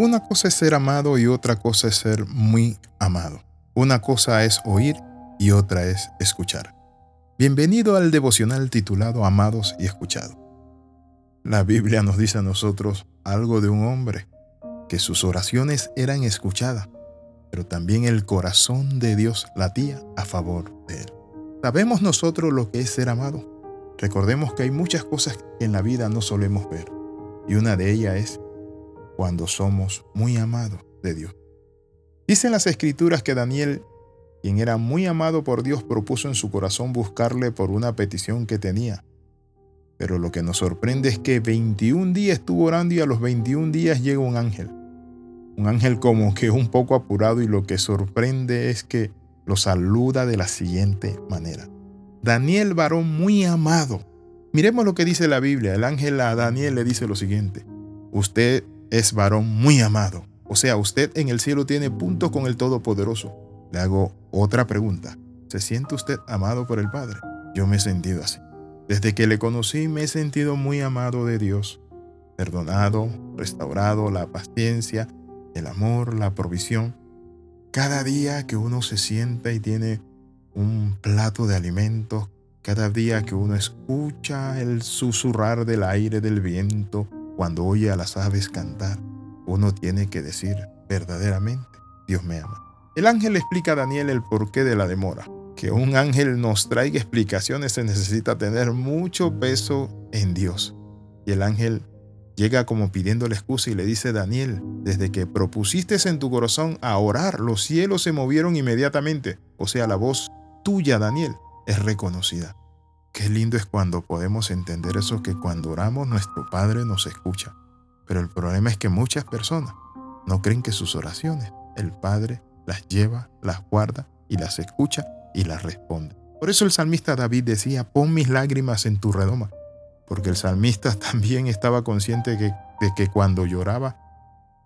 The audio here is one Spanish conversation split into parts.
Una cosa es ser amado y otra cosa es ser muy amado. Una cosa es oír y otra es escuchar. Bienvenido al devocional titulado Amados y Escuchados. La Biblia nos dice a nosotros algo de un hombre, que sus oraciones eran escuchadas, pero también el corazón de Dios latía a favor de él. ¿Sabemos nosotros lo que es ser amado? Recordemos que hay muchas cosas que en la vida no solemos ver, y una de ellas es cuando somos muy amados de Dios. Dicen las escrituras que Daniel, quien era muy amado por Dios, propuso en su corazón buscarle por una petición que tenía. Pero lo que nos sorprende es que 21 días estuvo orando y a los 21 días llega un ángel. Un ángel como que un poco apurado y lo que sorprende es que lo saluda de la siguiente manera. Daniel, varón muy amado. Miremos lo que dice la Biblia. El ángel a Daniel le dice lo siguiente. Usted es varón muy amado. O sea, usted en el cielo tiene punto con el Todopoderoso. Le hago otra pregunta. ¿Se siente usted amado por el Padre? Yo me he sentido así. Desde que le conocí me he sentido muy amado de Dios, perdonado, restaurado, la paciencia, el amor, la provisión. Cada día que uno se sienta y tiene un plato de alimentos, cada día que uno escucha el susurrar del aire del viento, cuando oye a las aves cantar, uno tiene que decir verdaderamente, Dios me ama. El ángel explica a Daniel el porqué de la demora que un ángel nos traiga explicaciones se necesita tener mucho peso en Dios. Y el ángel llega como pidiendo la excusa y le dice, Daniel, desde que propusiste en tu corazón a orar, los cielos se movieron inmediatamente. O sea, la voz tuya, Daniel, es reconocida. Qué lindo es cuando podemos entender eso que cuando oramos nuestro Padre nos escucha. Pero el problema es que muchas personas no creen que sus oraciones el Padre las lleva, las guarda y las escucha y la responde. Por eso el salmista David decía, pon mis lágrimas en tu redoma, porque el salmista también estaba consciente de que cuando lloraba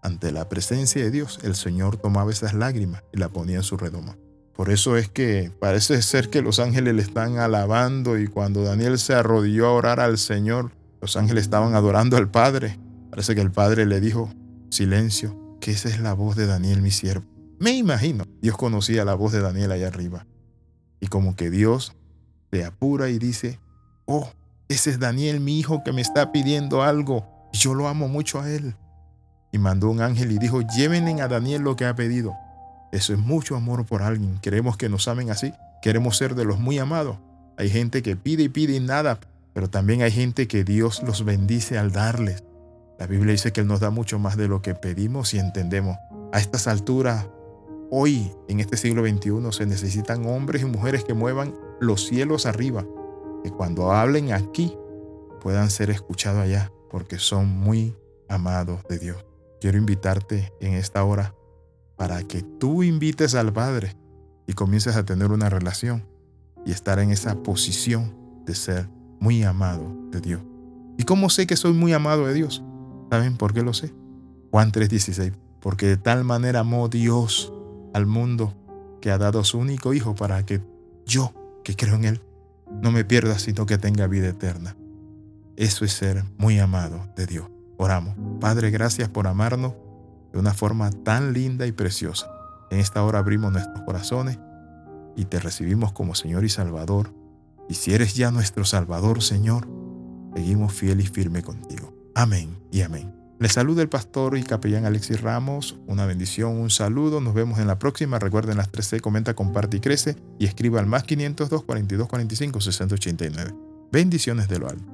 ante la presencia de Dios, el Señor tomaba esas lágrimas y la ponía en su redoma. Por eso es que parece ser que los ángeles le están alabando y cuando Daniel se arrodilló a orar al Señor, los ángeles estaban adorando al Padre. Parece que el Padre le dijo, silencio, que esa es la voz de Daniel mi siervo. Me imagino, Dios conocía la voz de Daniel allá arriba. Y como que Dios se apura y dice, oh, ese es Daniel, mi hijo, que me está pidiendo algo. Yo lo amo mucho a él. Y mandó un ángel y dijo, llévenle a Daniel lo que ha pedido. Eso es mucho amor por alguien. Queremos que nos amen así. Queremos ser de los muy amados. Hay gente que pide y pide y nada, pero también hay gente que Dios los bendice al darles. La Biblia dice que Él nos da mucho más de lo que pedimos y entendemos. A estas alturas Hoy, en este siglo XXI, se necesitan hombres y mujeres que muevan los cielos arriba, que cuando hablen aquí puedan ser escuchados allá, porque son muy amados de Dios. Quiero invitarte en esta hora para que tú invites al Padre y comiences a tener una relación y estar en esa posición de ser muy amado de Dios. ¿Y cómo sé que soy muy amado de Dios? ¿Saben por qué lo sé? Juan 3:16. Porque de tal manera amó Dios al mundo que ha dado a su único Hijo para que yo, que creo en Él, no me pierda, sino que tenga vida eterna. Eso es ser muy amado de Dios. Oramos. Padre, gracias por amarnos de una forma tan linda y preciosa. En esta hora abrimos nuestros corazones y te recibimos como Señor y Salvador. Y si eres ya nuestro Salvador, Señor, seguimos fiel y firme contigo. Amén y amén. Les saluda el pastor y capellán Alexis Ramos. Una bendición, un saludo. Nos vemos en la próxima. Recuerden las 3C, comenta, comparte y crece. Y escriba al más 502 42 45 689. Bendiciones de lo alto.